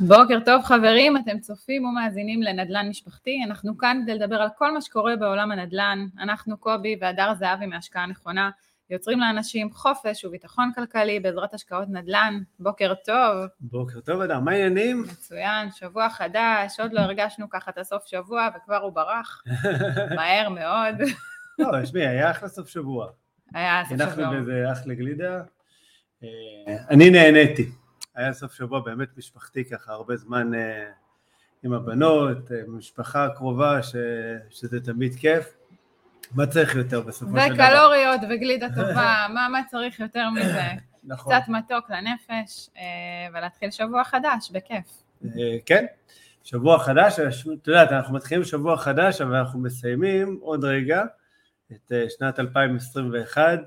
בוקר טוב חברים, אתם צופים ומאזינים לנדל"ן משפחתי, אנחנו כאן כדי לדבר על כל מה שקורה בעולם הנדל"ן, אנחנו קובי והדר זהבי מהשקעה נכונה, יוצרים לאנשים חופש וביטחון כלכלי בעזרת השקעות נדל"ן, בוקר טוב. בוקר טוב אדם, מה העניינים? מצוין, שבוע חדש, עוד לא הרגשנו ככה את הסוף שבוע וכבר הוא ברח, מהר מאוד. לא, תשמעי, היה אחלה סוף שבוע. היה סוף שבוע. אנחנו באיזה אחלה גלידה. אה, אני נהניתי. היה סוף שבוע באמת משפחתי ככה, הרבה זמן אה, עם הבנות, אה, משפחה קרובה, ש, שזה תמיד כיף. מה צריך יותר בסופו של דבר? וקלוריות וגלידה טובה, מה, מה צריך יותר מזה? נכון. קצת מתוק לנפש, אה, ולהתחיל שבוע חדש, בכיף. כן, שבוע חדש, את יודעת, אנחנו מתחילים שבוע חדש, אבל אנחנו מסיימים עוד רגע את שנת 2021.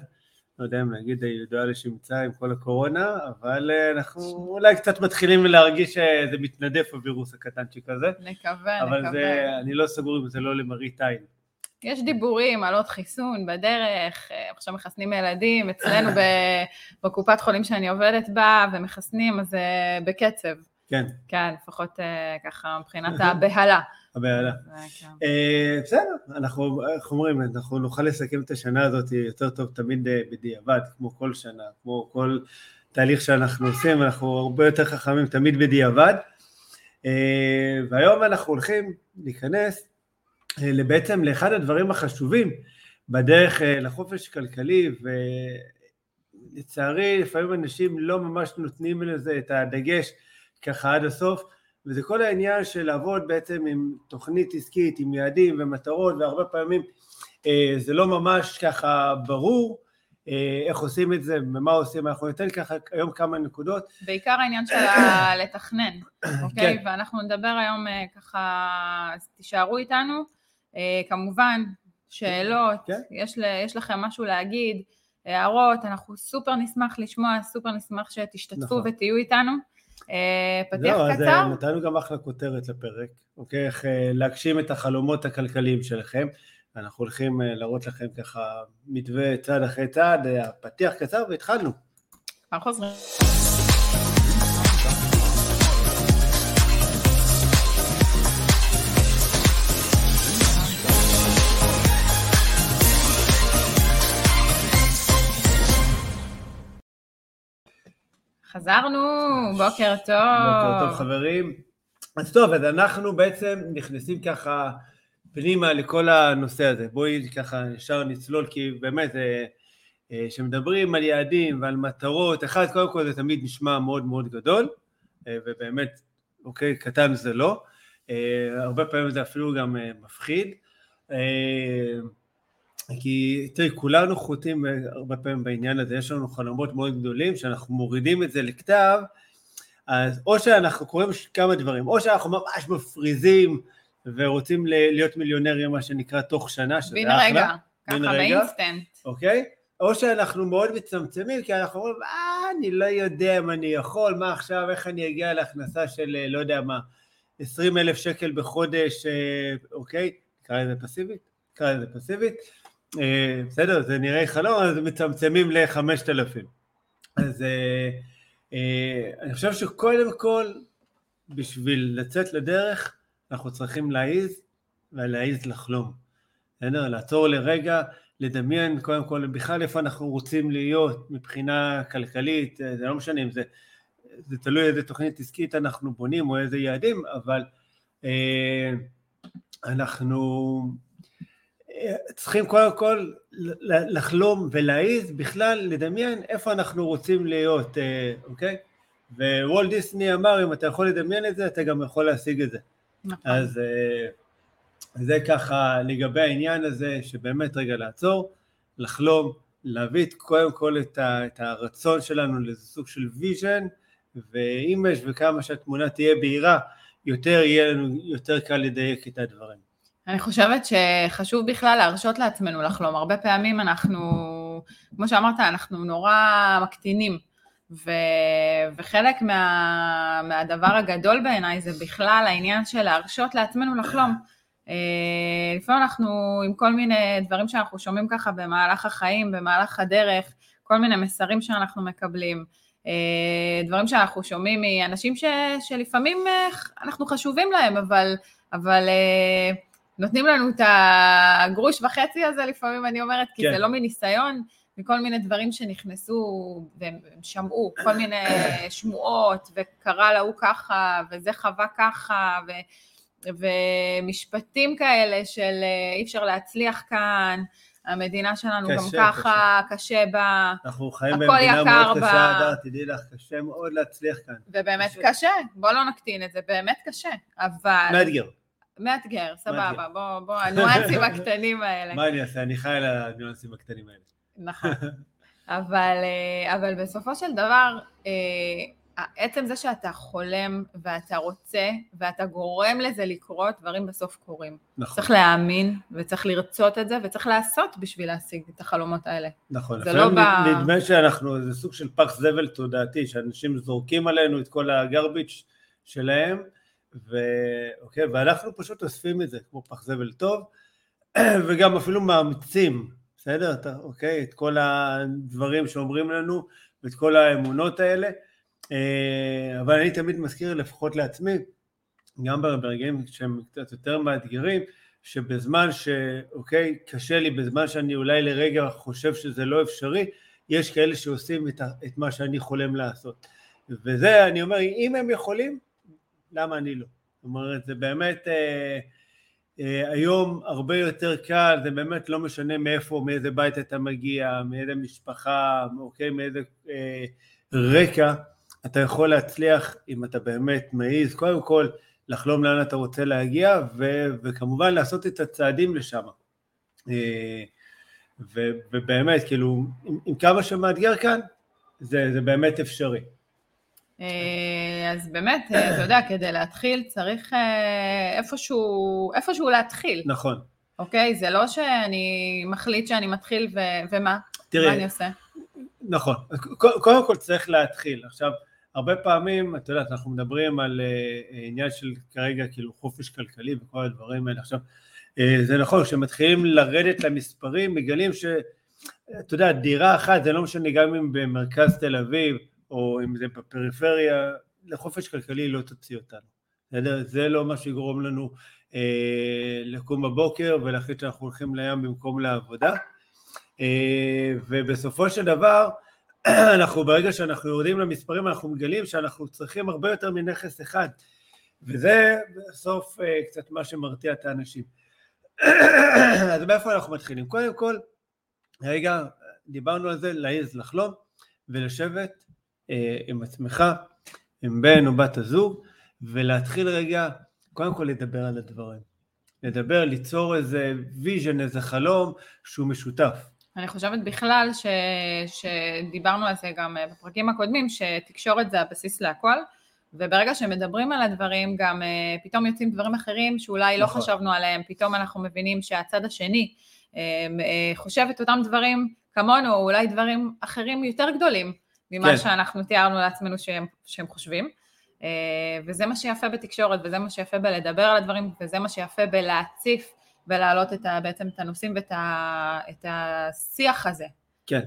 לא יודע אם להגיד הידועה לשמצה עם כל הקורונה, אבל אה, אנחנו אולי קצת מתחילים להרגיש שזה מתנדף הווירוס הקטנצ'יק הזה. נקווה, אבל נקווה. זה, אני לא סגור אם זה לא למראית עין. יש דיבורים על עוד חיסון בדרך, אה, עכשיו מחסנים ילדים, אצלנו בקופת חולים שאני עובדת בה, ומחסנים, אז אה, בקצב. כן, כן, לפחות אה, ככה מבחינת הבהלה. הבעיה. זה, כן. אה, בסדר, אנחנו, איך אומרים, אנחנו נוכל לסכם את השנה הזאת יותר טוב תמיד אה, בדיעבד, כמו כל שנה, כמו כל תהליך שאנחנו עושים, אנחנו הרבה יותר חכמים תמיד בדיעבד. והיום אנחנו הולכים להיכנס בעצם לאחד הדברים החשובים בדרך לחופש כלכלי, ולצערי לפעמים אנשים לא ממש נותנים לזה את הדגש ככה עד הסוף, וזה כל העניין של לעבוד בעצם עם תוכנית עסקית, עם יעדים ומטרות, והרבה פעמים אה, זה לא ממש ככה ברור אה, איך עושים את זה ומה עושים, אנחנו ניתן ככה היום כמה נקודות. בעיקר העניין של לתכנן, אוקיי? כן. ואנחנו נדבר היום אה, ככה, אז תישארו איתנו. אה, כמובן, שאלות, כן. יש, יש לכם משהו להגיד, הערות, אנחנו סופר נשמח לשמוע, סופר נשמח שתשתתפו נכון. ותהיו איתנו. אה, פתיח זהו, אז קצר? אה, נתנו גם אחלה כותרת לפרק, אוקיי? איך אה, להגשים את החלומות הכלכליים שלכם. אנחנו הולכים אה, להראות לכם ככה מתווה צעד אחרי צעד, אה, הפתיח קצר והתחלנו. כבר חוזרים. חזרנו, בוקר טוב. בוקר טוב חברים. אז טוב, אז אנחנו בעצם נכנסים ככה פנימה לכל הנושא הזה. בואי ככה ישר נצלול, כי באמת, אה, אה, כשמדברים על יעדים ועל מטרות, אחד, קודם כל זה תמיד נשמע מאוד מאוד גדול, אה, ובאמת, אוקיי, קטן זה לא. הרבה פעמים זה אפילו גם מפחיד. כי תראי, כולנו חוטאים הרבה פעמים בעניין הזה, יש לנו חלומות מאוד גדולים, שאנחנו מורידים את זה לכתב, אז או שאנחנו קוראים כמה דברים, או שאנחנו ממש מפריזים ורוצים להיות מיליונרים, מה שנקרא, תוך שנה, שזה בן אחלה, רגע, ככה בן רגע. באינסטנט. אוקיי? או שאנחנו מאוד מצמצמים, כי אנחנו אומרים, אה, אני לא יודע אם אני יכול, מה עכשיו, איך אני אגיע להכנסה של, אה, לא יודע מה, 20 אלף שקל בחודש, אה, אוקיי? נקרא לזה פסיבית? נקרא לזה פסיבית. אה, בסדר, זה נראה חלום, אז מצמצמים ל-5,000. אז אה, אה, אני חושב שקודם כל, בשביל לצאת לדרך, אנחנו צריכים להעיז, ולהעיז לחלום. בסדר? לעצור לרגע, לדמיין קודם כל בכלל איפה אנחנו רוצים להיות מבחינה כלכלית, זה לא משנה אם זה, זה תלוי איזה תוכנית עסקית אנחנו בונים או איזה יעדים, אבל אה, אנחנו צריכים קודם כל לחלום ולהעיז בכלל לדמיין איפה אנחנו רוצים להיות, אה, אוקיי? ווולט דיסני אמר אם אתה יכול לדמיין את זה אתה גם יכול להשיג את זה. נכון. אז אה, זה ככה לגבי העניין הזה, שבאמת רגע לעצור, לחלום, להביא את- קודם כל את, ה, את הרצון שלנו לאיזה סוג של vision, יש וכמה שהתמונה תהיה בהירה, יותר יהיה לנו יותר קל לדייק את הדברים. אני חושבת שחשוב בכלל להרשות לעצמנו לחלום. הרבה פעמים אנחנו, כמו שאמרת, אנחנו נורא מקטינים. ו... וחלק מה... מהדבר הגדול בעיניי זה בכלל העניין של להרשות לעצמנו לחלום. אה, לפעמים אנחנו עם כל מיני דברים שאנחנו שומעים ככה במהלך החיים, במהלך הדרך, כל מיני מסרים שאנחנו מקבלים. דברים שאנחנו שומעים מאנשים ש, שלפעמים אנחנו חשובים להם, אבל, אבל נותנים לנו את הגרוש וחצי הזה לפעמים, אני אומרת, כי כן. זה לא מניסיון, מכל מיני דברים שנכנסו והם שמעו, כל מיני שמועות, וקרה להוא ככה, וזה חווה ככה, ו, ומשפטים כאלה של אי אפשר להצליח כאן, המדינה שלנו קשה, גם ככה, קשה, קשה בה, אנחנו חיים במדינה מאוד קשה, אדר, תדעי לך, קשה מאוד להצליח כאן. ובאמת קשה, קשה. בוא לא נקטין את זה, באמת קשה, אבל... מאתגר. מאתגר, סבבה, בוא, בוא, הניואנסים הקטנים האלה. מה אני אעשה, אני חי על הניואנסים הקטנים האלה. נכון. אבל, אה, אבל בסופו של דבר, אה, עצם זה שאתה חולם ואתה רוצה ואתה גורם לזה לקרות, דברים בסוף קורים. נכון. צריך להאמין וצריך לרצות את זה וצריך לעשות בשביל להשיג את החלומות האלה. נכון, לפעמים לא ב... נדמה שאנחנו, זה סוג של פח זבל תודעתי, שאנשים זורקים עלינו את כל הגרביץ' שלהם, ו... אוקיי, ואנחנו פשוט אוספים את זה כמו פח זבל טוב, וגם אפילו מאמצים, בסדר? אתה, אוקיי? את כל הדברים שאומרים לנו ואת כל האמונות האלה. אה, אבל אני תמיד מזכיר לפחות לעצמי, גם ברגעים שהם קצת יותר מאתגרים, שבזמן שאוקיי, קשה לי, בזמן שאני אולי לרגע חושב שזה לא אפשרי, יש כאלה שעושים את, את מה שאני חולם לעשות. וזה, אני אומר, אם הם יכולים, למה אני לא? זאת אומרת, זה באמת, אה, אה, היום הרבה יותר קל, זה באמת לא משנה מאיפה, מאיזה בית אתה מגיע, מאיזה משפחה, אוקיי, מאיזה אה, רקע, אתה יכול להצליח אם אתה באמת מעז, קודם כל לחלום לאן אתה רוצה להגיע, ו, וכמובן לעשות את הצעדים לשם. אה, ובאמת, כאילו, עם, עם כמה שמאתגר כאן, זה, זה באמת אפשרי. אה, אז באמת, אה, אתה יודע, כדי להתחיל צריך איפשהו, איפשהו להתחיל. נכון. אוקיי? זה לא שאני מחליט שאני מתחיל ו, ומה? תראי, מה אני עושה? נכון. קודם כל צריך להתחיל. עכשיו, הרבה פעמים, את יודעת, אנחנו מדברים על עניין של כרגע כאילו חופש כלכלי וכל הדברים האלה. עכשיו, זה נכון, כשמתחילים לרדת למספרים, מגלים ש... אתה יודע, דירה אחת, זה לא משנה גם אם במרכז תל אביב, או אם זה בפריפריה, לחופש כלכלי לא תוציא אותנו. בסדר? זה לא מה שיגרום לנו אה, לקום בבוקר ולהחליט שאנחנו הולכים לים במקום לעבודה. אה, ובסופו של דבר, אנחנו ברגע שאנחנו יורדים למספרים אנחנו מגלים שאנחנו צריכים הרבה יותר מנכס אחד וזה בסוף אה, קצת מה שמרתיע את האנשים. אז מאיפה אנחנו מתחילים? קודם כל, רגע, דיברנו על זה, להעז לחלום ולשבת עם עצמך, עם בן או בת הזוג ולהתחיל רגע, קודם כל לדבר על הדברים. לדבר, ליצור איזה vision, איזה חלום שהוא משותף. אני חושבת בכלל ש, שדיברנו על זה גם אה, בפרקים הקודמים, שתקשורת זה הבסיס להכל, וברגע שמדברים על הדברים גם אה, פתאום יוצאים דברים אחרים שאולי לא נכון. לא חשבנו עליהם, פתאום אנחנו מבינים שהצד השני אה, חושב את אותם דברים כמונו, או אולי דברים אחרים יותר גדולים ממה כן. שאנחנו תיארנו לעצמנו שהם, שהם חושבים. וזה מה שיפה בתקשורת, וזה מה שיפה בלדבר על הדברים, וזה מה שיפה בלהציף ולהעלות את ה, בעצם את הנושאים ואת ה, את השיח הזה. כן.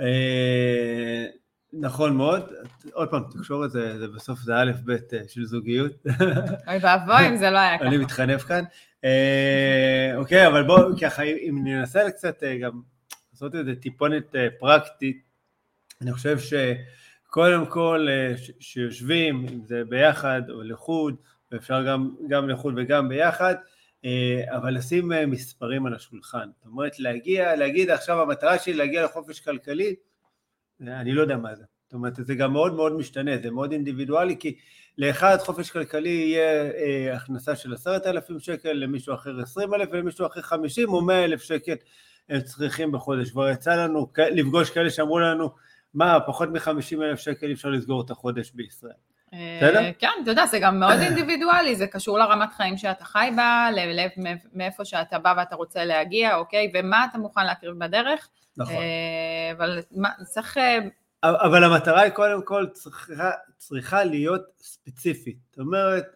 אה, נכון מאוד. עוד פעם, תקשורת זה, זה בסוף זה א' ב' אה, של זוגיות. אוי ואבוי אם זה לא היה ככה. אני מתחנף כאן. אה, אוקיי, אבל בואו ככה, אם ננסה קצת אה, גם לעשות איזה טיפונת אה, פרקטית, אני חושב שקודם כל אה, שיושבים, אם זה ביחד או לחוד, ואפשר גם, גם לחוד וגם ביחד, אה, אבל לשים אה, מספרים על השולחן. זאת אומרת, להגיע, להגיד עכשיו המטרה שלי להגיע לחופש כלכלי, אני לא יודע מה זה. זאת אומרת, זה גם מאוד מאוד משתנה, זה מאוד אינדיבידואלי, כי לאחד חופש כלכלי יהיה אה, הכנסה של עשרת אלפים שקל, למישהו אחר עשרים אלף ולמישהו אחר חמישים או מאה אלף שקל הם צריכים בחודש. כבר יצא לנו לפגוש כאלה שאמרו לנו, מה, פחות מחמישים אלף שקל אי אפשר לסגור את החודש בישראל. בסדר? אה, כן, אתה יודע, זה גם מאוד אינדיבידואלי, זה קשור לרמת חיים שאתה חי בה, ללב מאיפה שאתה בא ואתה רוצה להגיע, אוקיי? ומה אתה מוכן להקריב בדרך. נכון. אה, אבל מה, צריך... אה, אבל המטרה היא קודם כל צריכה, צריכה להיות ספציפית. זאת אומרת,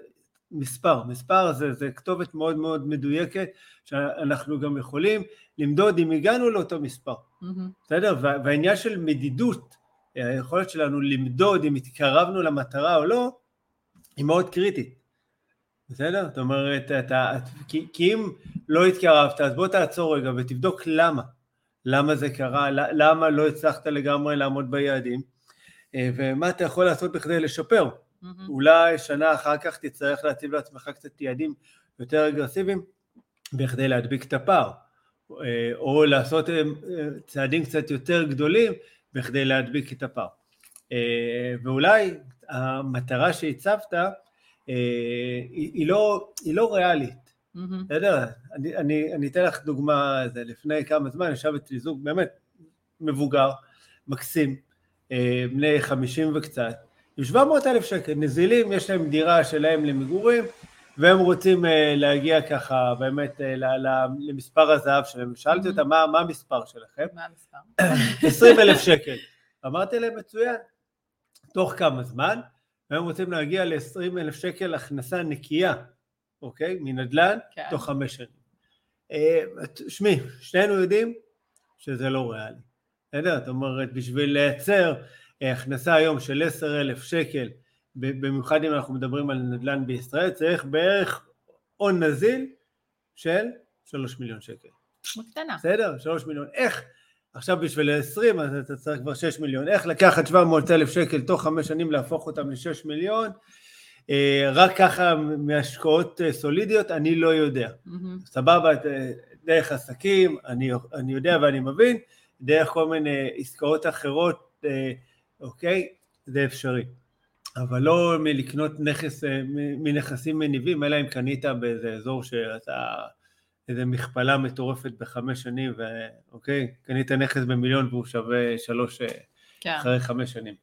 מספר, מספר זה, זה כתובת מאוד מאוד מדויקת, שאנחנו גם יכולים למדוד אם הגענו לאותו מספר. בסדר? והעניין של מדידות, היכולת שלנו למדוד אם התקרבנו למטרה או לא, היא מאוד קריטית. בסדר? זאת אומרת, אתה, כי, כי אם לא התקרבת, אז בוא תעצור רגע ותבדוק למה. למה זה קרה, למה לא הצלחת לגמרי לעמוד ביעדים, אה, ומה אתה יכול לעשות בכדי לשפר. Mm-hmm. אולי שנה אחר כך תצטרך להציב לעצמך קצת יעדים יותר אגרסיביים בכדי להדביק את הפער, אה, או לעשות אה, צעדים קצת יותר גדולים בכדי להדביק את הפער. ואולי המטרה שהצבת היא, היא, לא, היא לא ריאלית, בסדר? Mm-hmm. אני, אני, אני אתן לך דוגמה, זה לפני כמה זמן ישב אצלי זוג באמת מבוגר, מקסים, בני חמישים וקצת, עם 700 אלף שקל, נזילים, יש להם דירה שלהם למגורים, והם רוצים uh, להגיע ככה באמת uh, למספר הזהב שלהם. שאלתי אותם, מה, מה המספר שלכם? מה המספר? 20 אלף שקל. אמרתי להם, מצוין. תוך כמה זמן? והם רוצים להגיע ל-20 אלף שקל הכנסה נקייה, אוקיי? מנדל"ן, כן. תוך חמש שנים. Uh, שמי, שנינו יודעים שזה לא ריאלי. בסדר? זאת אומרת, בשביל לייצר הכנסה היום של 10,000 שקל, במיוחד אם אנחנו מדברים על נדל"ן בישראל, צריך בערך הון נזיל של 3 מיליון שקל. בקטנה. בסדר? 3 מיליון. איך? עכשיו בשביל 20 אז אתה צריך כבר 6 מיליון. איך לקחת 700,000 שקל תוך 5 שנים להפוך אותם ל-6 מיליון? אה, רק ככה מהשקעות אה, סולידיות, אני לא יודע. Mm-hmm. סבבה, אה, דרך עסקים, אני, אני יודע ואני מבין, דרך כל מיני עסקאות אחרות, אוקיי? זה אפשרי. אבל לא מלקנות נכס, אה, מנכסים מניבים, אלא אם קנית באיזה אזור שאתה, איזה מכפלה מטורפת בחמש שנים, ואוקיי, קנית נכס במיליון והוא שווה שלוש אה, כן. אחרי חמש שנים.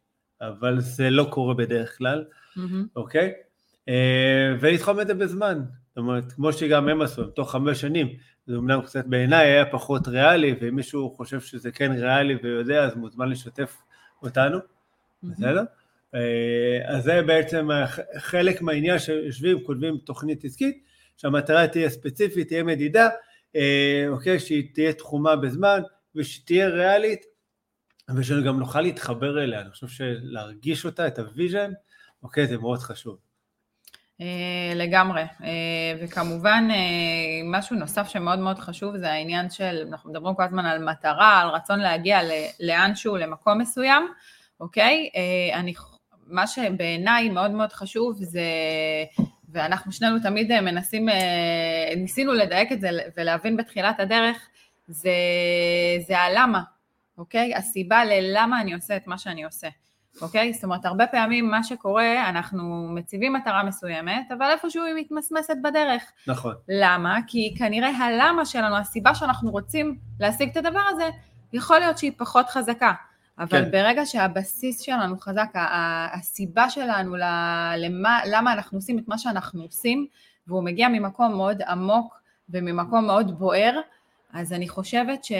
אבל זה לא קורה בדרך כלל, mm-hmm. אוקיי? אה, ולתחום את זה בזמן. זאת אומרת, כמו שגם הם עשו, תוך חמש שנים, זה אמנם קצת בעיניי היה פחות ריאלי, ואם מישהו חושב שזה כן ריאלי ויודע, אז מוזמן לשתף אותנו, בסדר? אה, אז זה בעצם חלק מהעניין שיושבים, כותבים תוכנית עסקית, שהמטרה תהיה ספציפית, תהיה מדידה, אה, אוקיי, שהיא תהיה תחומה בזמן ושתהיה ריאלית, ושגם נוכל להתחבר אליה, אני חושב שלהרגיש אותה, את ה vision, אוקיי, זה מאוד חשוב. אה, לגמרי, וכמובן משהו נוסף שמאוד מאוד חשוב זה העניין של, אנחנו מדברים כל הזמן על מטרה, על רצון להגיע לאנשהו, למקום מסוים, אוקיי? אה, אני, מה שבעיניי מאוד מאוד חשוב זה, ואנחנו שנינו תמיד אה, מנסים, אה, ניסינו לדייק את זה ולהבין בתחילת הדרך, זה, זה הלמה, אוקיי? הסיבה ללמה אני עושה את מה שאני עושה. אוקיי? זאת אומרת, הרבה פעמים מה שקורה, אנחנו מציבים מטרה מסוימת, אבל איפשהו היא מתמסמסת בדרך. נכון. למה? כי כנראה הלמה שלנו, הסיבה שאנחנו רוצים להשיג את הדבר הזה, יכול להיות שהיא פחות חזקה. אבל כן. ברגע שהבסיס שלנו חזק, הסיבה שלנו למה, למה אנחנו עושים את מה שאנחנו עושים, והוא מגיע ממקום מאוד עמוק וממקום מאוד בוער, אז אני חושבת ש,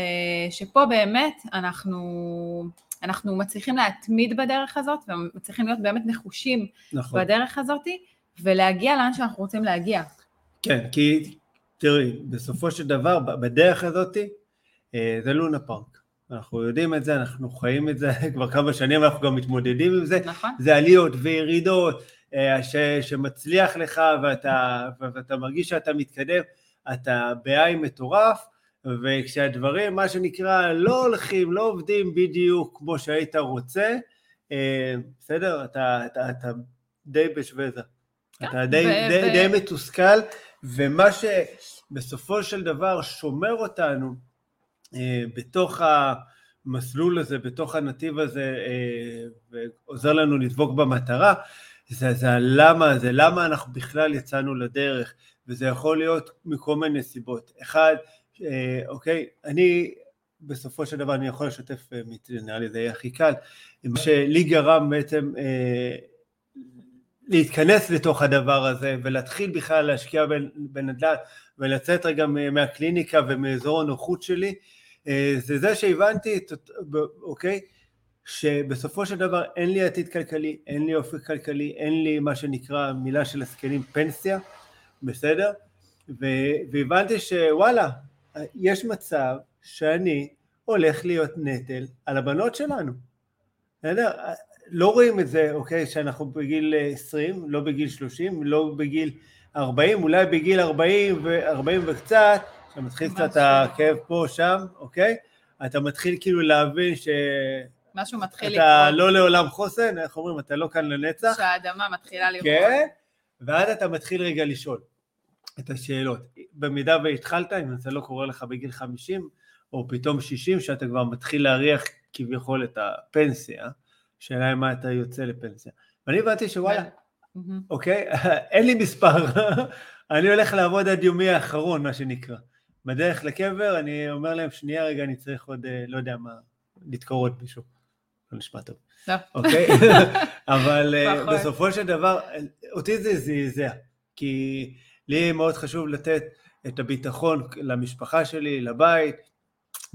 שפה באמת אנחנו, אנחנו מצליחים להתמיד בדרך הזאת, ומצליחים להיות באמת נחושים נכון. בדרך הזאת, ולהגיע לאן שאנחנו רוצים להגיע. כן, כי תראי, בסופו של דבר, בדרך הזאת, אה, זה לונה פארק. אנחנו יודעים את זה, אנחנו חיים את זה כבר כמה שנים, אנחנו גם מתמודדים עם זה. נכון. זה עליות וירידות, אה, ש, שמצליח לך ואתה, ואתה מרגיש שאתה מתקדם, אתה בהיי מטורף, וכשהדברים, מה שנקרא, לא הולכים, לא עובדים בדיוק כמו שהיית רוצה, אה, בסדר? אתה, אתה, אתה די בשוויזה. כן, אתה די, ו- די, ו- די מתוסכל, ומה שבסופו של דבר שומר אותנו, אה, בתוך המסלול הזה, בתוך הנתיב הזה, אה, ועוזר לנו לדבוק במטרה, זה, זה הלמה, זה למה אנחנו בכלל יצאנו לדרך, וזה יכול להיות מכל מיני סיבות. אחד, אוקיי, אני בסופו של דבר אני יכול לשתף, נראה לי זה יהיה הכי קל, מה שלי גרם בעצם להתכנס לתוך הדבר הזה ולהתחיל בכלל להשקיע בנדל"ן ולצאת רגע מהקליניקה ומאזור הנוחות שלי אה, זה זה שהבנתי, אוקיי, שבסופו של דבר אין לי עתיד כלכלי, אין לי אופק כלכלי, אין לי מה שנקרא מילה של הזקנים פנסיה, בסדר? והבנתי שוואלה, יש מצב שאני הולך להיות נטל על הבנות שלנו. בסדר? לא רואים את זה, אוקיי, שאנחנו בגיל 20, לא בגיל 30, לא בגיל 40, אולי בגיל 40 ו-40 וקצת, שמתחיל קצת הכאב פה, שם, אוקיי? אתה מתחיל כאילו להבין ש... משהו מתחיל לקרות. אתה לא לעולם חוסן, איך אומרים, אתה לא כאן לנצח. שהאדמה מתחילה לראות. כן, ואז אתה מתחיל רגע לשאול את השאלות. במידה והתחלת, אם זה לא קורה לך בגיל 50, או פתאום 60, שאתה כבר מתחיל להריח כביכול את הפנסיה, שאלה היא מה אתה יוצא לפנסיה. ואני הבנתי שוואלה, אוקיי, אין לי מספר, אני הולך לעבוד עד יומי האחרון, מה שנקרא. בדרך לקבר, אני אומר להם, שנייה רגע, אני צריך עוד, אה, לא יודע מה, לדקור עוד מישהו. לא נשמע טוב. לא. אוקיי? אבל אה, בסופו של דבר, אותי זה זעזע, כי לי מאוד חשוב לתת את הביטחון למשפחה שלי, לבית,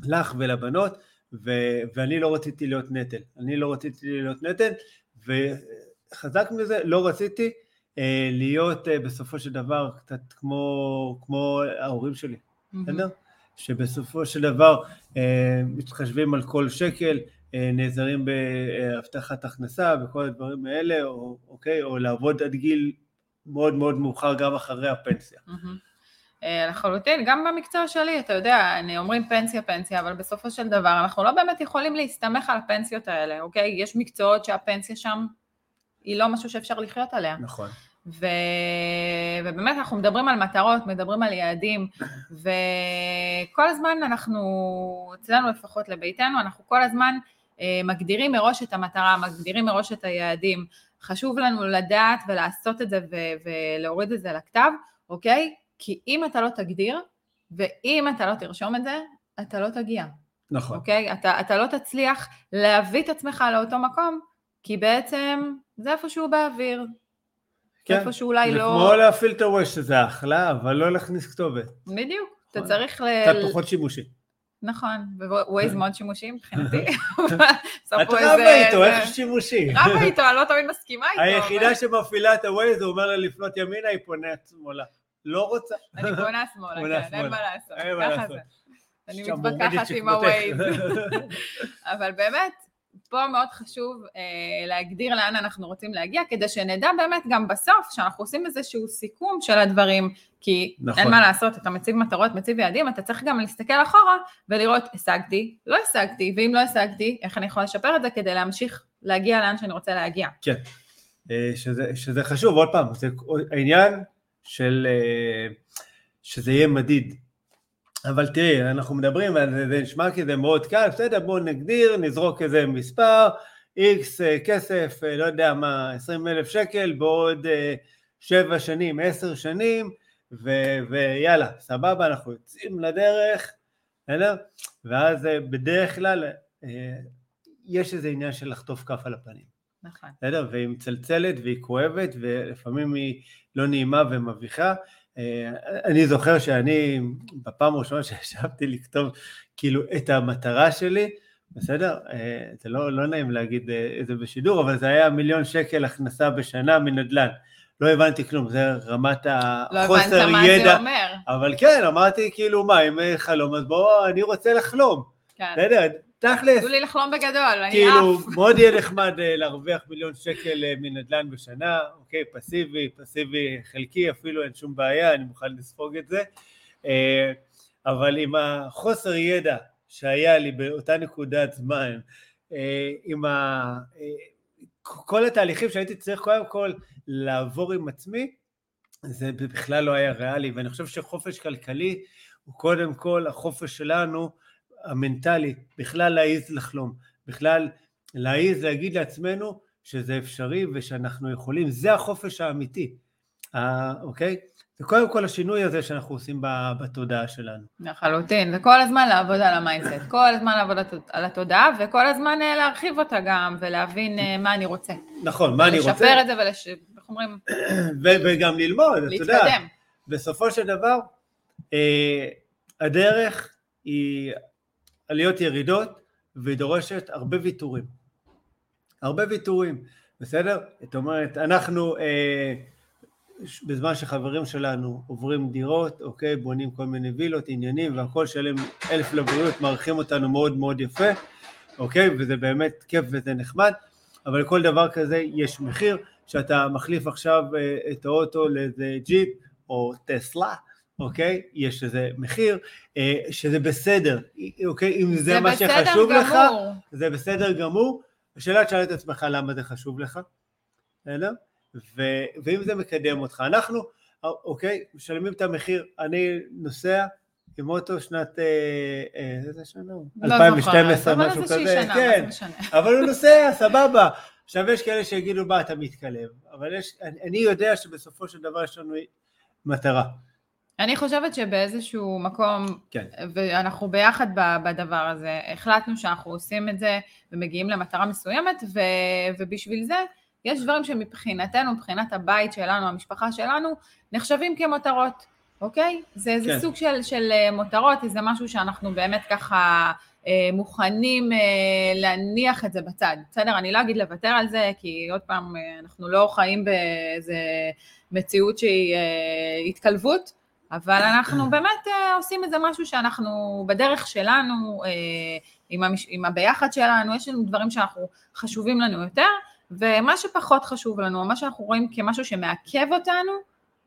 לך ולבנות, ו- ואני לא רציתי להיות נטל. אני לא רציתי להיות נטל, וחזק מזה, לא רציתי אה, להיות אה, בסופו של דבר קצת כמו, כמו ההורים שלי, בסדר? Mm-hmm. שבסופו של דבר אה, מתחשבים על כל שקל, אה, נעזרים בהבטחת הכנסה וכל הדברים האלה, או, אוקיי, או לעבוד עד גיל מאוד מאוד מאוחר גם אחרי הפנסיה. Mm-hmm. לחלוטין, גם במקצוע שלי, אתה יודע, אני אומרים פנסיה פנסיה, אבל בסופו של דבר אנחנו לא באמת יכולים להסתמך על הפנסיות האלה, אוקיי? יש מקצועות שהפנסיה שם היא לא משהו שאפשר לחיות עליה. נכון. ו... ובאמת אנחנו מדברים על מטרות, מדברים על יעדים, וכל הזמן אנחנו, אצלנו לפחות לביתנו, אנחנו כל הזמן אה, מגדירים מראש את המטרה, מגדירים מראש את היעדים. חשוב לנו לדעת ולעשות את זה ו- ולהוריד את זה לכתב, אוקיי? כי אם אתה לא תגדיר, ואם אתה לא תרשום את זה, אתה לא תגיע. נכון. אוקיי? אתה, אתה לא תצליח להביא את עצמך לאותו מקום, כי בעצם זה איפשהו באוויר. כן, איפה שאולי לא... זה כמו להפעיל את ה Waze, שזה אחלה, אבל לא להכניס כתובת. בדיוק, אתה נכון. צריך ל... קצת פחות שימושי. נכון, Waze מאוד שימושי מבחינתי. את רבה איתו, איך שימושי? רבה איתו, אני לא תמיד מסכימה איתו. היחידה שמפעילה את ה Waze, הוא אומר לה לפנות ימינה, היא פונה שמאלה. לא רוצה. אני פונה שמאלה, כן, אין מה לעשות. ככה זה. אני מתווכחת עם ה Waze. אבל באמת, פה מאוד חשוב אה, להגדיר לאן אנחנו רוצים להגיע, כדי שנדע באמת גם בסוף, שאנחנו עושים איזשהו סיכום של הדברים, כי נכון. אין מה לעשות, אתה מציב מטרות, מציב יעדים, אתה צריך גם להסתכל אחורה ולראות, השגתי, לא השגתי, ואם לא השגתי, איך אני יכול לשפר את זה כדי להמשיך להגיע לאן שאני רוצה להגיע. כן, אה, שזה, שזה חשוב, עוד פעם, זה העניין של, אה, שזה יהיה מדיד. אבל תראי, אנחנו מדברים, זה נשמע כזה מאוד קל, בסדר, בואו נגדיר, נזרוק איזה מספר, איקס אה, כסף, אה, לא יודע מה, 20 אלף שקל בעוד אה, שבע שנים, עשר שנים, ו- ויאללה, סבבה, אנחנו יוצאים לדרך, בסדר? ואז בדרך כלל יש איזה עניין של לחטוף כף על הפנים. נכון. בסדר? והיא מצלצלת והיא כואבת, ולפעמים היא לא נעימה ומביכה, אני זוכר שאני, בפעם הראשונה שישבתי לכתוב כאילו את המטרה שלי, בסדר? אה, זה לא, לא נעים להגיד אה, את זה בשידור, אבל זה היה מיליון שקל הכנסה בשנה מנדל"ן. לא הבנתי כלום, זה רמת החוסר ידע. לא הבנת מה ידע, זה אומר. אבל כן, אמרתי כאילו, מה, אם חלום, אז בואו, אני רוצה לחלום. כן. בסדר, תכלס. תנו לי לחלום בגדול, אני עף. כאילו, מאוד יהיה נחמד אה, להרוויח מיליון שקל אה, מנדל"ן בשנה, אוקיי, פסיבי, פסיבי חלקי, אפילו אין שום בעיה, אני מוכן לספוג את זה. אה, אבל עם החוסר ידע שהיה לי באותה נקודת זמן, עם ה... כל התהליכים שהייתי צריך קודם כל לעבור עם עצמי, זה בכלל לא היה ריאלי, ואני חושב שחופש כלכלי הוא קודם כל החופש שלנו המנטלי, בכלל להעיז לחלום, בכלל להעיז להגיד לעצמנו שזה אפשרי ושאנחנו יכולים, זה החופש האמיתי, אוקיי? וקודם כל השינוי הזה שאנחנו עושים בתודעה שלנו. לחלוטין, וכל הזמן לעבוד על ה mindset, כל הזמן לעבוד על התודעה, וכל הזמן אה, להרחיב אותה גם, ולהבין אה, מה אני רוצה. נכון, מה אני רוצה. לשפר את זה ולש... איך אומרים? וגם ללמוד, אתה יודע. להתקדם. בסופו של דבר, אה, הדרך היא עליות ירידות, והיא דורשת הרבה ויתורים. הרבה ויתורים, בסדר? זאת אומרת, אנחנו אה, בזמן שחברים שלנו עוברים דירות, אוקיי, בונים כל מיני וילות, עניינים והכל שלם אלף לבריאות, מערכים אותנו מאוד מאוד יפה, אוקיי? וזה באמת כיף וזה נחמד, אבל לכל דבר כזה יש מחיר, שאתה מחליף עכשיו אה, את האוטו לאיזה ג'יפ או טסלה, אוקיי? יש לזה מחיר, אה, שזה בסדר, אוקיי? אם זה, זה מה שחשוב גמור. לך, זה בסדר גמור. השאלה תשאל את עצמך למה זה חשוב לך, בסדר? ו- ואם זה מקדם אותך. אנחנו, אוקיי, משלמים את המחיר, אני נוסע עם אוטו שנת, אה, אה, איזה שנה? 2012, לא משהו כזה, כן, אבל הוא נוסע, סבבה. עכשיו יש כאלה שיגידו, מה, אתה מתקלב, אבל יש, אני, אני יודע שבסופו של דבר יש לנו מטרה. אני חושבת שבאיזשהו מקום, כן. ואנחנו ביחד בדבר הזה, החלטנו שאנחנו עושים את זה ומגיעים למטרה מסוימת, ו, ובשביל זה יש דברים שמבחינתנו, מבחינת הבית שלנו, המשפחה שלנו, נחשבים כמותרות, אוקיי? זה, כן. זה סוג של, של אה, מותרות, זה משהו שאנחנו באמת ככה אה, מוכנים אה, להניח את זה בצד. בסדר, אני לא אגיד לוותר על זה, כי עוד פעם, אנחנו לא חיים באיזה מציאות שהיא התקלבות, אבל אנחנו באמת עושים איזה משהו שאנחנו בדרך שלנו, עם, המש... עם הביחד שלנו, יש לנו דברים שאנחנו חשובים לנו יותר, ומה שפחות חשוב לנו, מה שאנחנו רואים כמשהו שמעכב אותנו,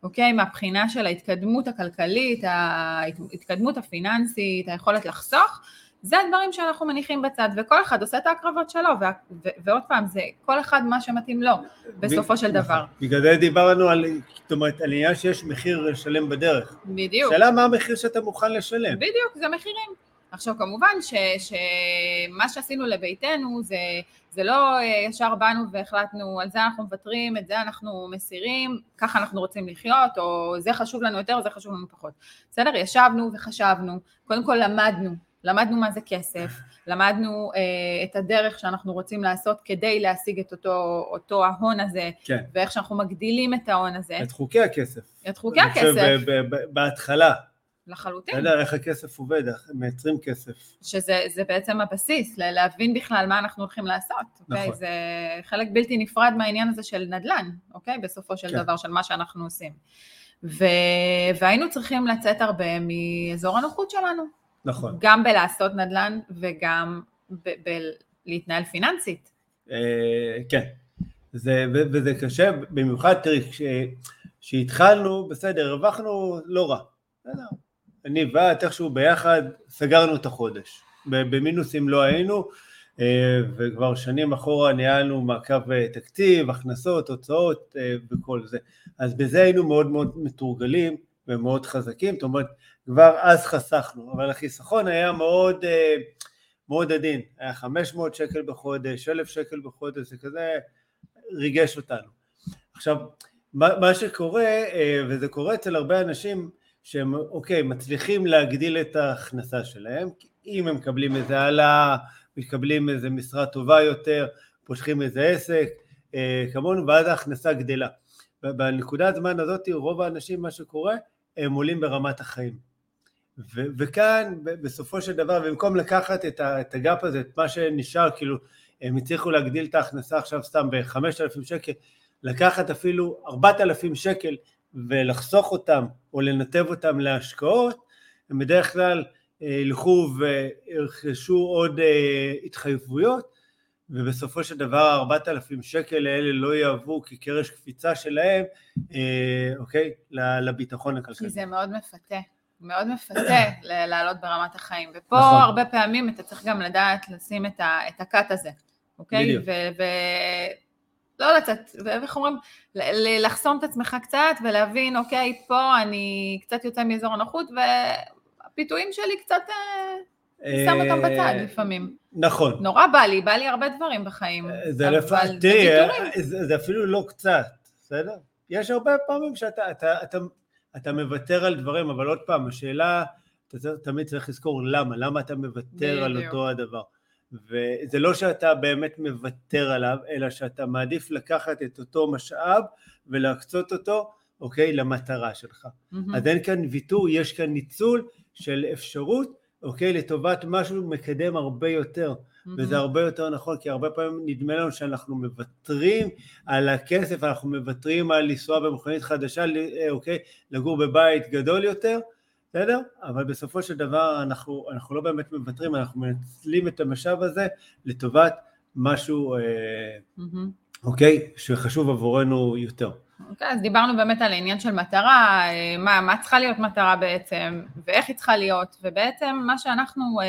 אוקיי, מהבחינה של ההתקדמות הכלכלית, ההתקדמות הפיננסית, היכולת לחסוך, זה הדברים שאנחנו מניחים בצד, וכל אחד עושה את ההקרבות שלו, ו- ו- ועוד פעם, זה כל אחד מה שמתאים לו, בסופו של דבר. נכון. בגלל זה דיברנו על, זאת אומרת, על עניין שיש מחיר לשלם בדרך. בדיוק. שאלה מה המחיר שאתה מוכן לשלם. בדיוק, זה מחירים. עכשיו כמובן שמה שעשינו לביתנו זה, זה לא אה, ישר באנו והחלטנו על זה אנחנו מוותרים, את זה אנחנו מסירים, ככה אנחנו רוצים לחיות, או זה חשוב לנו יותר זה חשוב לנו פחות. בסדר? ישבנו וחשבנו, קודם כל למדנו, למדנו מה זה כסף, למדנו אה, את הדרך שאנחנו רוצים לעשות כדי להשיג את אותו, אותו ההון הזה, כן. ואיך שאנחנו מגדילים את ההון הזה. את חוקי הכסף. את חוקי הכסף. בהתחלה. לחלוטין. אתה יודע איך הכסף עובד, איך מייצרים כסף. שזה בעצם הבסיס, להבין בכלל מה אנחנו הולכים לעשות. אוקיי? נכון. Okay? זה חלק בלתי נפרד מהעניין הזה של נדל"ן, אוקיי? בסופו של כן. דבר, של מה שאנחנו עושים. ו... והיינו צריכים לצאת הרבה מאזור הנוחות שלנו. נכון. גם בלעשות נדל"ן וגם בלהתנהל פיננסית. אה, כן, זה, וזה קשה, במיוחד, תראי, כשהתחלנו, בסדר, הרווחנו לא רע. בסדר. אני ואת איכשהו ביחד סגרנו את החודש. במינוסים לא היינו, אה, וכבר שנים אחורה ניהלנו מעקב אה, תקציב, הכנסות, הוצאות וכל זה. אז בזה היינו מאוד מאוד מתורגלים ומאוד חזקים, זאת אומרת, כבר אז חסכנו, אבל החיסכון היה מאוד, מאוד עדין, היה 500 שקל בחודש, 1,000 שקל בחודש, זה כזה ריגש אותנו. עכשיו, מה, שקורה, וזה קורה אצל הרבה אנשים, שהם אוקיי, מצליחים להגדיל את ההכנסה שלהם, אם הם מקבלים איזה העלאה, מקבלים איזה משרה טובה יותר, פותחים איזה עסק, אה, כמונו, ואז ההכנסה גדלה. בנקודת הזמן הזאת רוב האנשים מה שקורה, הם עולים ברמת החיים. ו- וכאן בסופו של דבר, במקום לקחת את, ה- את הגאפ הזה, את מה שנשאר, כאילו הם הצליחו להגדיל את ההכנסה עכשיו סתם ב-5,000 שקל, לקחת אפילו 4,000 שקל ולחסוך אותם או לנתב אותם להשקעות, הם בדרך כלל אה, ילכו וירכשו עוד אה, התחייבויות ובסופו של דבר הארבעת אלפים שקל האלה לא יהוו כקרש קפיצה שלהם, אה, אוקיי, לביטחון הכלכלי. כי זה מאוד מפתה, מאוד מפתה לעלות ברמת החיים, ופה נכון. הרבה פעמים אתה צריך גם לדעת לשים את הקאט הזה, אוקיי? בדיוק. לא לצאת, ואיך אומרים, לחסום את עצמך קצת ולהבין, אוקיי, פה אני קצת יוצא מאזור הנוחות והפיתויים שלי קצת, אני שם אותם בצד לפעמים. נכון. נורא בא לי, בא לי הרבה דברים בחיים. זה לפעמים, תראי, זה, זה אפילו לא קצת, בסדר? יש הרבה פעמים שאתה אתה, אתה, אתה מוותר על דברים, אבל עוד פעם, השאלה, אתה תמיד צריך לזכור למה, למה אתה מוותר על אותו הדבר. וזה לא שאתה באמת מוותר עליו, אלא שאתה מעדיף לקחת את אותו משאב ולהקצות אותו, אוקיי, למטרה שלך. Mm-hmm. אז אין כאן ויתור, יש כאן ניצול של אפשרות, אוקיי, לטובת משהו מקדם הרבה יותר. Mm-hmm. וזה הרבה יותר נכון, כי הרבה פעמים נדמה לנו שאנחנו מוותרים על הכסף, אנחנו מוותרים על לנסוע במכונית חדשה, אה, אוקיי, לגור בבית גדול יותר, בסדר? אבל בסופו של דבר אנחנו, אנחנו לא באמת מוותרים, אנחנו מנצלים את המשאב הזה לטובת משהו, mm-hmm. אוקיי, שחשוב עבורנו יותר. אוקיי, אז דיברנו באמת על העניין של מטרה, אה, מה, מה צריכה להיות מטרה בעצם, ואיך היא צריכה להיות, ובעצם מה שאנחנו אה,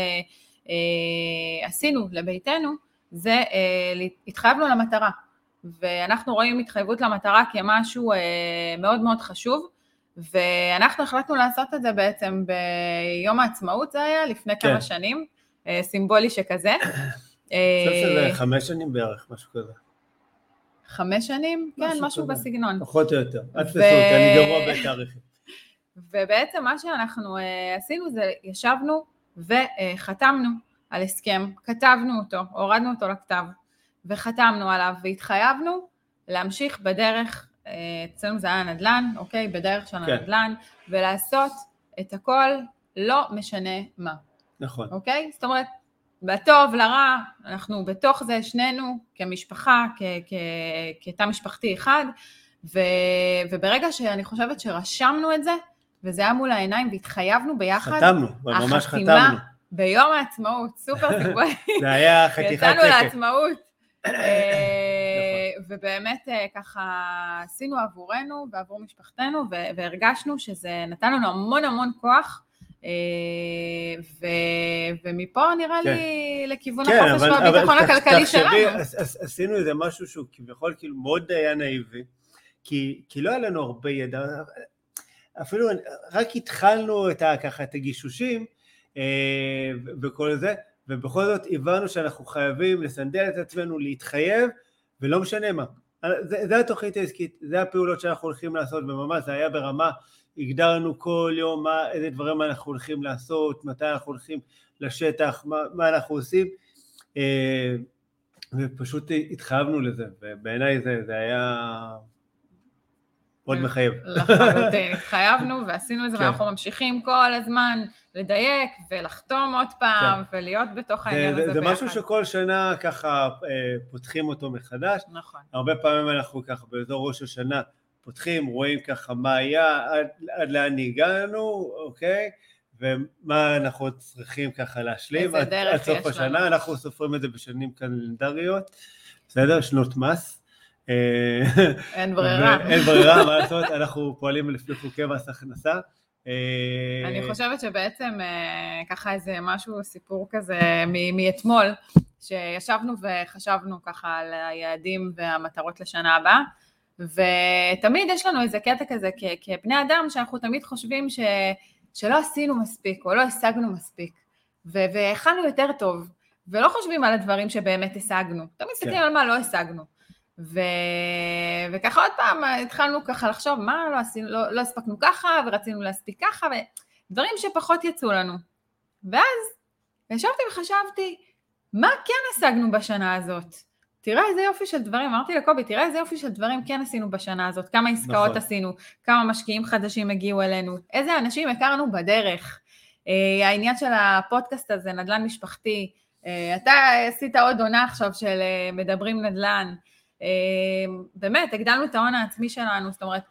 אה, עשינו לביתנו, זה אה, התחייבנו למטרה, ואנחנו רואים התחייבות למטרה כמשהו אה, מאוד מאוד חשוב, ואנחנו החלטנו לעשות את זה בעצם ביום העצמאות זה היה, לפני כן. כמה שנים, אה, סימבולי שכזה. אני חושב שזה אה, חמש שנים בערך, משהו כזה. חמש שנים? כן, משהו. בסגנון. פחות או יותר. אל תפסו אותי, אני גרוע בתאריכים. ובעצם מה שאנחנו uh, עשינו זה ישבנו וחתמנו על הסכם, כתבנו אותו, הורדנו אותו לכתב, וחתמנו עליו והתחייבנו להמשיך בדרך, אה, אצלנו זה היה נדל"ן, אוקיי? בדרך של כן. הנדל"ן, ולעשות את הכל לא משנה מה. נכון. אוקיי? זאת אומרת, בטוב, לרע, אנחנו בתוך זה שנינו, כמשפחה, כתא משפחתי אחד, ו, וברגע שאני חושבת שרשמנו את זה, וזה היה מול העיניים והתחייבנו ביחד, חתמנו, ממש חתמנו. ביום העצמאות, סופר סיבורי. זה היה חתיכת שקט. יצאנו לעצמאות. אה, נכון. ובאמת אה, ככה עשינו עבורנו ועבור משפחתנו, והרגשנו שזה נתן לנו המון המון כוח. אה, ו, ומפה נראה כן. לי לכיוון כן, החופש והביטחון הכלכלי שלנו. עשינו איזה משהו שהוא כביכול כאילו מאוד היה נאיבי, כי, כי לא היה לנו הרבה ידע, אפילו רק התחלנו את ה, ככה את הגישושים אה, וכל זה, ובכל זאת הבנו שאנחנו חייבים לסנדל את עצמנו, להתחייב, ולא משנה מה. זה, זה התוכנית העסקית, זה הפעולות שאנחנו הולכים לעשות, וממש זה היה ברמה הגדרנו כל יום מה, איזה דברים אנחנו הולכים לעשות, מתי אנחנו הולכים לשטח, מה, מה אנחנו עושים, אה, ופשוט התחייבנו לזה, ובעיניי זה, זה היה מאוד מחייב. לחלוטין, התחייבנו ועשינו את זה, כן. ואנחנו ממשיכים כל הזמן לדייק ולחתום עוד פעם, כן. ולהיות בתוך העניין הזה ביחד. זה משהו שכל שנה ככה אה, פותחים אותו מחדש. נכון. הרבה פעמים אנחנו ככה באזור ראש השנה פותחים, רואים ככה מה היה, עד, עד לאן הגענו, אוקיי? ומה אנחנו צריכים ככה להשלים עד, עד סוף השנה, לנו. אנחנו סופרים את זה בשנים קלנדריות, בסדר? שנות מס. אה, אין ברירה. אין ברירה, מה לעשות, אנחנו פועלים לפי חוקי מס הכנסה. אה, אני חושבת שבעצם אה, ככה איזה משהו, סיפור כזה מאתמול, שישבנו וחשבנו ככה על היעדים והמטרות לשנה הבאה, ותמיד יש לנו איזה קטע כזה כ- כבני אדם, שאנחנו תמיד חושבים ש- שלא עשינו מספיק, או לא השגנו מספיק, והכנו יותר טוב, ולא חושבים על הדברים שבאמת השגנו, תמיד מסתכלים כן. על מה לא השגנו. ו... וככה עוד פעם התחלנו ככה לחשוב מה לא עשינו, לא, לא הספקנו ככה ורצינו להספיק ככה ודברים שפחות יצאו לנו. ואז ישבתי וחשבתי, מה כן השגנו בשנה הזאת? תראה איזה יופי של דברים, אמרתי לקובי, תראה איזה יופי של דברים כן עשינו בשנה הזאת, כמה עסקאות נכון. עשינו, כמה משקיעים חדשים הגיעו אלינו, איזה אנשים הכרנו בדרך. אה, העניין של הפודקאסט הזה, נדל"ן משפחתי, אה, אתה עשית עוד עונה עכשיו של אה, מדברים נדל"ן, באמת, הגדלנו את ההון העצמי שלנו, זאת אומרת,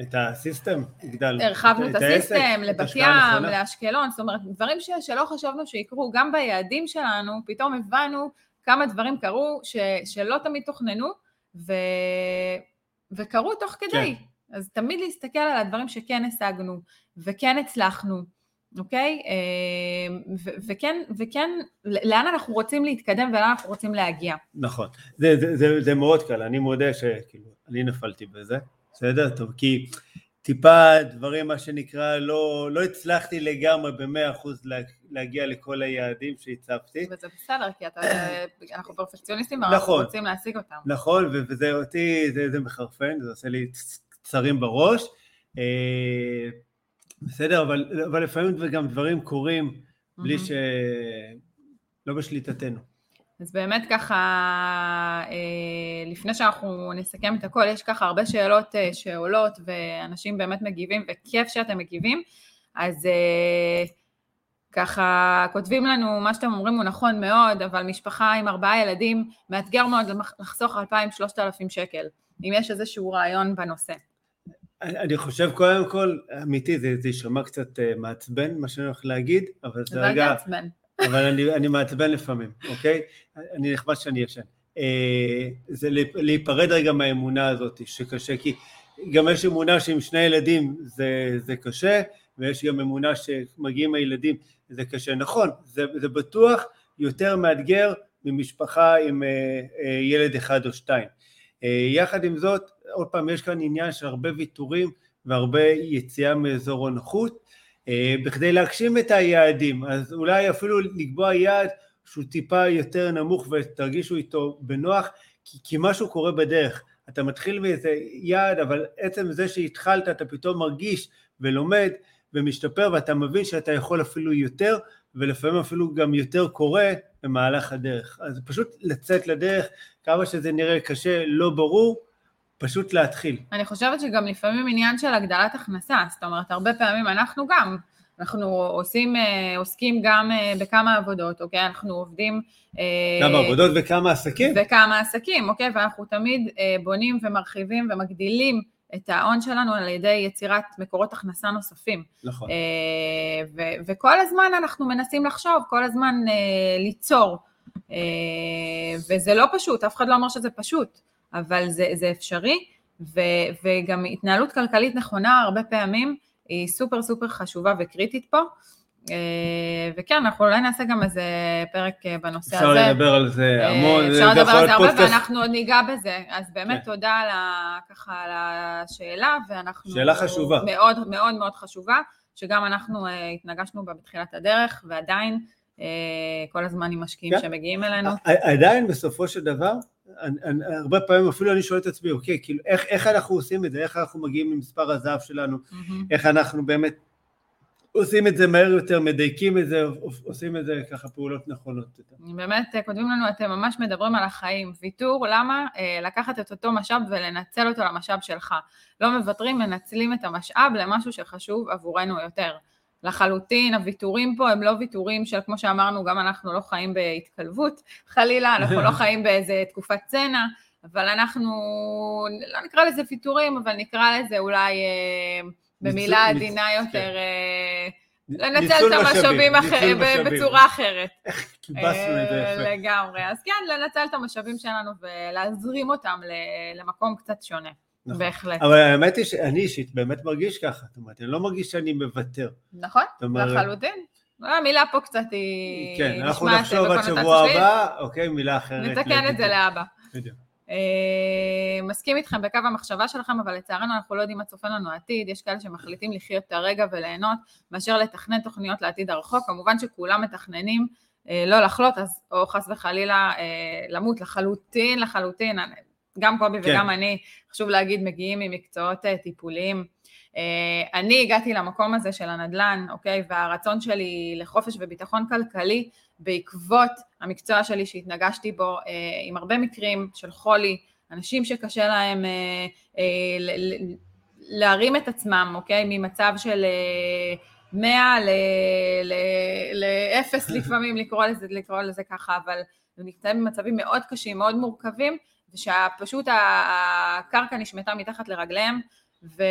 את הסיסטם הגדלנו. הרחבנו את, את הסיסטם לבת ים, לאשקלון, זאת אומרת, דברים ש, שלא חשבנו שיקרו, גם ביעדים שלנו, פתאום הבנו כמה דברים קרו ש, שלא תמיד תוכננו, ו, וקרו תוך כדי. כן. אז תמיד להסתכל על הדברים שכן השגנו, וכן הצלחנו, אוקיי? אה, ו, וכן, וכן, לאן אנחנו רוצים להתקדם ולאן אנחנו רוצים להגיע. נכון. זה, זה, זה, זה מאוד קל, אני מודה שכאילו, אני נפלתי בזה, בסדר? טוב, כי... טיפה דברים, מה שנקרא, לא, לא הצלחתי לגמרי במאה אחוז להגיע לכל היעדים שהצבתי. וזה בסדר, כי אתה, אנחנו פרפקציוניסטים, נכון, אנחנו רוצים להשיג אותם. נכון, וזה אותי, זה, זה מחרפן, זה עושה לי צרים בראש. אה, בסדר, אבל, אבל לפעמים גם דברים קורים בלי ש... לא בשליטתנו. אז באמת ככה, אה, לפני שאנחנו נסכם את הכל, יש ככה הרבה שאלות אה, שעולות ואנשים באמת מגיבים וכיף שאתם מגיבים, אז אה, ככה כותבים לנו, מה שאתם אומרים הוא נכון מאוד, אבל משפחה עם ארבעה ילדים, מאתגר מאוד לחסוך 2,000-3,000 שקל, אם יש איזשהו רעיון בנושא. אני חושב קודם כל, אמיתי, זה יישמע קצת מעצבן, מה שאני הולך להגיד, אבל זה זה רגע... מעצבן. אבל אני, אני מעצבן לפעמים, אוקיי? אני נחמד שאני ישן. אה, זה להיפ- להיפרד רגע מהאמונה הזאת, שקשה, כי גם יש אמונה שעם שני ילדים זה, זה קשה, ויש גם אמונה שמגיעים הילדים זה קשה. נכון, זה, זה בטוח יותר מאתגר ממשפחה עם אה, אה, ילד אחד או שתיים. אה, יחד עם זאת, עוד פעם, יש כאן עניין של הרבה ויתורים והרבה יציאה מאזור הנוחות, בכדי להגשים את היעדים, אז אולי אפילו לקבוע יעד שהוא טיפה יותר נמוך ותרגישו איתו בנוח, כי, כי משהו קורה בדרך. אתה מתחיל מאיזה יעד, אבל עצם זה שהתחלת, אתה פתאום מרגיש ולומד ומשתפר, ואתה מבין שאתה יכול אפילו יותר, ולפעמים אפילו גם יותר קורה במהלך הדרך. אז פשוט לצאת לדרך, כמה שזה נראה קשה, לא ברור, פשוט להתחיל. אני חושבת שגם לפעמים עניין של הגדלת הכנסה, זאת אומרת, הרבה פעמים אנחנו גם, אנחנו עושים, אה, עוסקים גם אה, בכמה עבודות, אוקיי? אנחנו עובדים... אה, כמה עבודות וכמה עסקים? וכמה עסקים, אוקיי? ואנחנו תמיד אה, בונים ומרחיבים ומגדילים את ההון שלנו על ידי יצירת מקורות הכנסה נוספים. נכון. אה, ו- וכל הזמן אנחנו מנסים לחשוב, כל הזמן אה, ליצור. אה, וזה לא פשוט, אף אחד לא אומר שזה פשוט, אבל זה, זה אפשרי, ו- וגם התנהלות כלכלית נכונה הרבה פעמים היא סופר סופר חשובה וקריטית פה. אה, וכן, אנחנו אולי נעשה גם איזה פרק אה, בנושא אפשר הזה. לדבר על זה המון, אפשר לדבר על זה הרבה, פודקאסט- ואנחנו עוד ניגע בזה. אז באמת כן. תודה על ה- ככה על השאלה, ואנחנו... שאלה חשובה. מאוד מאוד מאוד חשובה, שגם אנחנו אה, התנגשנו בה בתחילת הדרך, ועדיין אה, כל הזמן עם משקיעים כן. שמגיעים אלינו. עדיין בסופו של דבר, אני, אני, הרבה פעמים אפילו אני שואל את עצמי, אוקיי, כאילו, איך, איך אנחנו עושים את זה, איך אנחנו מגיעים למספר הזהב שלנו, מהמם. איך אנחנו באמת עושים את זה מהר יותר, מדייקים את זה, עושים את זה ככה פעולות נכונות. באמת כותבים לנו, אתם ממש מדברים על החיים. ויתור, למה? אה, לקחת את אותו משאב ולנצל אותו למשאב שלך. לא מוותרים, מנצלים את המשאב למשהו שחשוב עבורנו יותר. לחלוטין, הוויתורים פה הם לא ויתורים של, כמו שאמרנו, גם אנחנו לא חיים בהתקלבות, חלילה, אנחנו לא חיים באיזה תקופת צנע, אבל אנחנו, לא נקרא לזה ויתורים, אבל נקרא לזה אולי אה, במילה עדינה ניצ- יותר, כן. אה, לנצל את המשאבים ניצול אחר- משאבים. בצורה אחרת. קיבסנו את זה אה, יפה. לגמרי. אז כן, לנצל את המשאבים שלנו ולהזרים אותם למקום קצת שונה. נכון. בהחלט. אבל האמת היא שאני אישית באמת מרגיש ככה, זאת אומרת, אני לא מרגיש שאני מוותר. נכון? אומרת- לחלוטין. המילה פה קצת היא כן, אנחנו נחשוב עד שבוע. הבא, אוקיי, מילה אחרת. נתקן. את זה לאבא. בדיוק. אה, מסכים איתכם בקו המחשבה שלכם, אבל לצערנו אנחנו לא יודעים מה צופן לנו העתיד, יש כאלה שמחליטים לחיות את הרגע וליהנות, מאשר לתכנן תוכניות לעתיד הרחוק, כמובן שכולם מתכננים אה, לא לחלות, אז או חס וחלילה אה, למות לחלוטין, לחלוטין, גם קובי כן. וגם אני, חשוב להגיד, מגיעים ממקצועות אה, טיפוליים. אה, אני הגעתי למקום הזה של הנדל"ן, אוקיי, והרצון שלי לחופש וביטחון כלכלי בעקבות המקצוע שלי שהתנגשתי בו אה, עם הרבה מקרים של חולי, אנשים שקשה להם להרים את עצמם, אוקיי, ממצב של אה, 100 לאפס לפעמים, לקרוא לזה, לקרוא לזה ככה, אבל הם נמצאים במצבים מאוד קשים, מאוד מורכבים, ושפשוט הקרקע נשמטה מתחת לרגליהם, ו...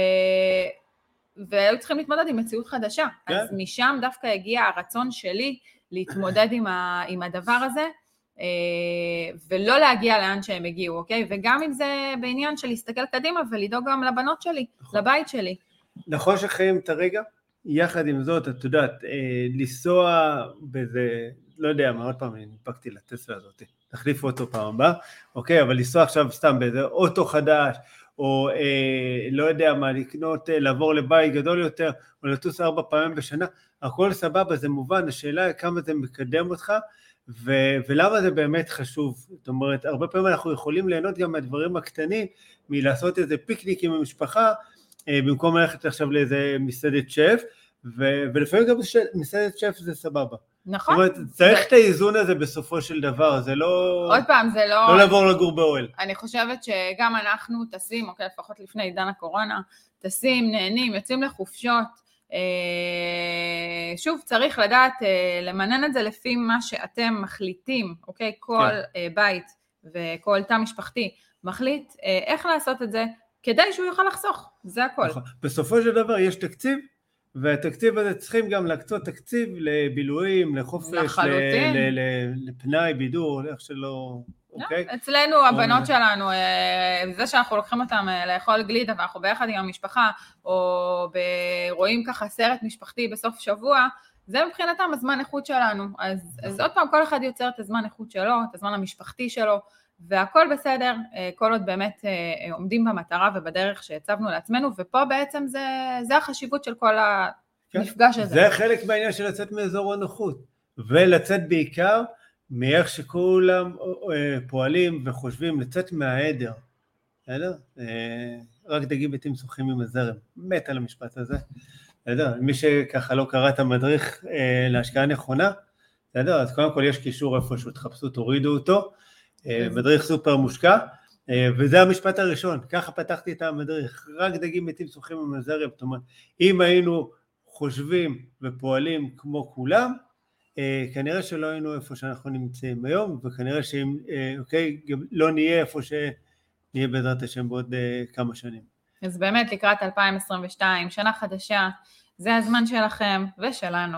והיו צריכים להתמודד עם מציאות חדשה. כן. אז משם דווקא הגיע הרצון שלי להתמודד עם, ה... עם הדבר הזה, אה, ולא להגיע לאן שהם הגיעו, אוקיי? וגם אם זה בעניין של להסתכל קדימה ולדאוג גם לבנות שלי, נכון. לבית שלי. נכון שחיים את הרגע, יחד עם זאת, את יודעת, אה, לנסוע באיזה, לא יודע מה, עוד פעם, אני נדפקתי לטסלה הזאת, תחליפו אותו פעם הבאה, אוקיי, אבל לנסוע עכשיו סתם באיזה אוטו חדש, או אה, לא יודע מה, לקנות, אה, לעבור לבית גדול יותר, או לטוס ארבע פעמים בשנה, הכל סבבה, זה מובן, השאלה היא כמה זה מקדם אותך, ו- ולמה זה באמת חשוב. זאת אומרת, הרבה פעמים אנחנו יכולים ליהנות גם מהדברים הקטנים, מלעשות איזה פיקניק עם המשפחה, אה, במקום ללכת עכשיו לאיזה מסעדת שף, ו- ולפעמים גם ש- מסעדת שף זה סבבה. זאת נכון? אומרת, צריך זה- את האיזון הזה בסופו של דבר, זה לא... עוד פעם, זה לא... לא לעבור לגור באוהל. אני חושבת שגם אנחנו טסים, אוקיי, לפחות לפני עידן הקורונה, טסים, נהנים, יוצאים לחופשות. אה, שוב, צריך לדעת אה, למנן את זה לפי מה שאתם מחליטים, אוקיי? כל כן. אה, בית וכל תא משפחתי מחליט איך לעשות את זה, כדי שהוא יוכל לחסוך, זה הכל. נכון. בסופו של דבר יש תקציב, והתקציב הזה צריכים גם להקצות תקציב לבילויים, לחופש, לחלוטין. ל- ל- ל- לפנאי, בידור, איך שלא... אוקיי? אצלנו הבנות שלנו, אה, זה שאנחנו לוקחים אותם אה, לאכול גלידה ואנחנו ביחד עם המשפחה, או רואים ככה סרט משפחתי בסוף שבוע, זה מבחינתם הזמן איכות שלנו. אז, אז עוד פעם, כל אחד יוצר את הזמן איכות שלו, את הזמן המשפחתי שלו, והכל בסדר, אה, כל עוד באמת אה, עומדים במטרה ובדרך שהצבנו לעצמנו, ופה בעצם זה, זה החשיבות של כל המפגש הזה. זה חלק מהעניין של לצאת מאזור הנוחות, ולצאת בעיקר מאיך שכולם אה, פועלים וחושבים, לצאת מהעדר, בסדר? אה, רק דגים מתים שוחים עם הזרם, מת על המשפט הזה, בסדר? מי שככה לא קרא את המדריך אה, להשקעה נכונה, בסדר? אז קודם כל יש קישור איפשהו, תחפשו, תורידו אותו, אה, מדריך סופר מושקע, אה, וזה המשפט הראשון, ככה פתחתי את המדריך, רק דגים מתים עם הזרם, זאת אומרת, אם היינו חושבים ופועלים כמו כולם, אה, כנראה שלא היינו איפה שאנחנו נמצאים היום, וכנראה שאם, אה, אוקיי, גם לא נהיה איפה שנהיה בעזרת השם בעוד אה, כמה שנים. אז באמת לקראת 2022, שנה חדשה, זה הזמן שלכם ושלנו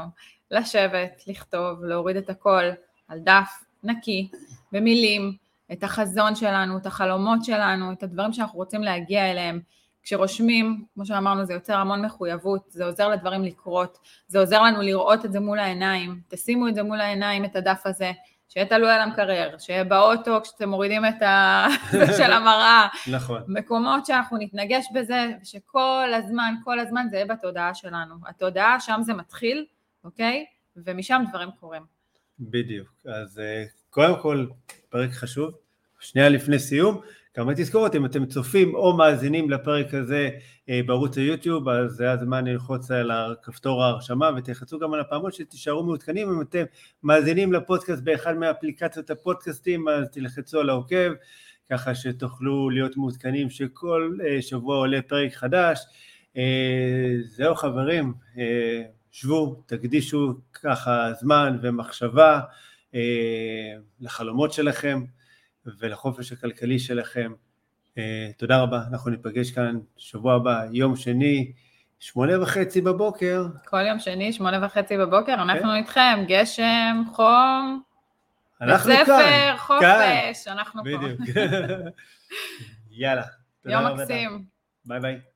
לשבת, לכתוב, להוריד את הכל על דף נקי, במילים, את החזון שלנו, את החלומות שלנו, את הדברים שאנחנו רוצים להגיע אליהם. כשרושמים, כמו שאמרנו, זה יוצר המון מחויבות, זה עוזר לדברים לקרות, זה עוזר לנו לראות את זה מול העיניים, תשימו את זה מול העיניים, את הדף הזה, שיהיה תלוי על המקרר, שיהיה באוטו כשאתם מורידים את ה... של המראה, נכון. מקומות שאנחנו נתנגש בזה, שכל הזמן, כל הזמן זה יהיה בתודעה שלנו. התודעה, שם זה מתחיל, אוקיי? ומשם דברים קורים. בדיוק. אז אה, קודם כל, פרק חשוב. שנייה לפני סיום, כמה תזכורת, אם אתם צופים או מאזינים לפרק הזה אה, בערוץ היוטיוב, אז זה הזמן ללחוץ על כפתור ההרשמה ותלחצו גם על הפעמון שתישארו מעודכנים, אם אתם מאזינים לפודקאסט באחד מאפליקציות הפודקאסטים, אז תלחצו על העוקב, ככה שתוכלו להיות מעודכנים שכל אה, שבוע עולה פרק חדש. אה, זהו חברים, שבו, תקדישו ככה זמן ומחשבה לחלומות שלכם ולחופש הכלכלי שלכם. אה, תודה רבה, אנחנו ניפגש כאן שבוע הבא, יום שני, שמונה וחצי בבוקר. כל יום שני, שמונה וחצי בבוקר, אנחנו איתכם, גשם, חום, כן. אנחנו כאן, חופש, אנחנו פה. בדיוק. יאללה. יום. מקסים. ביי ביי.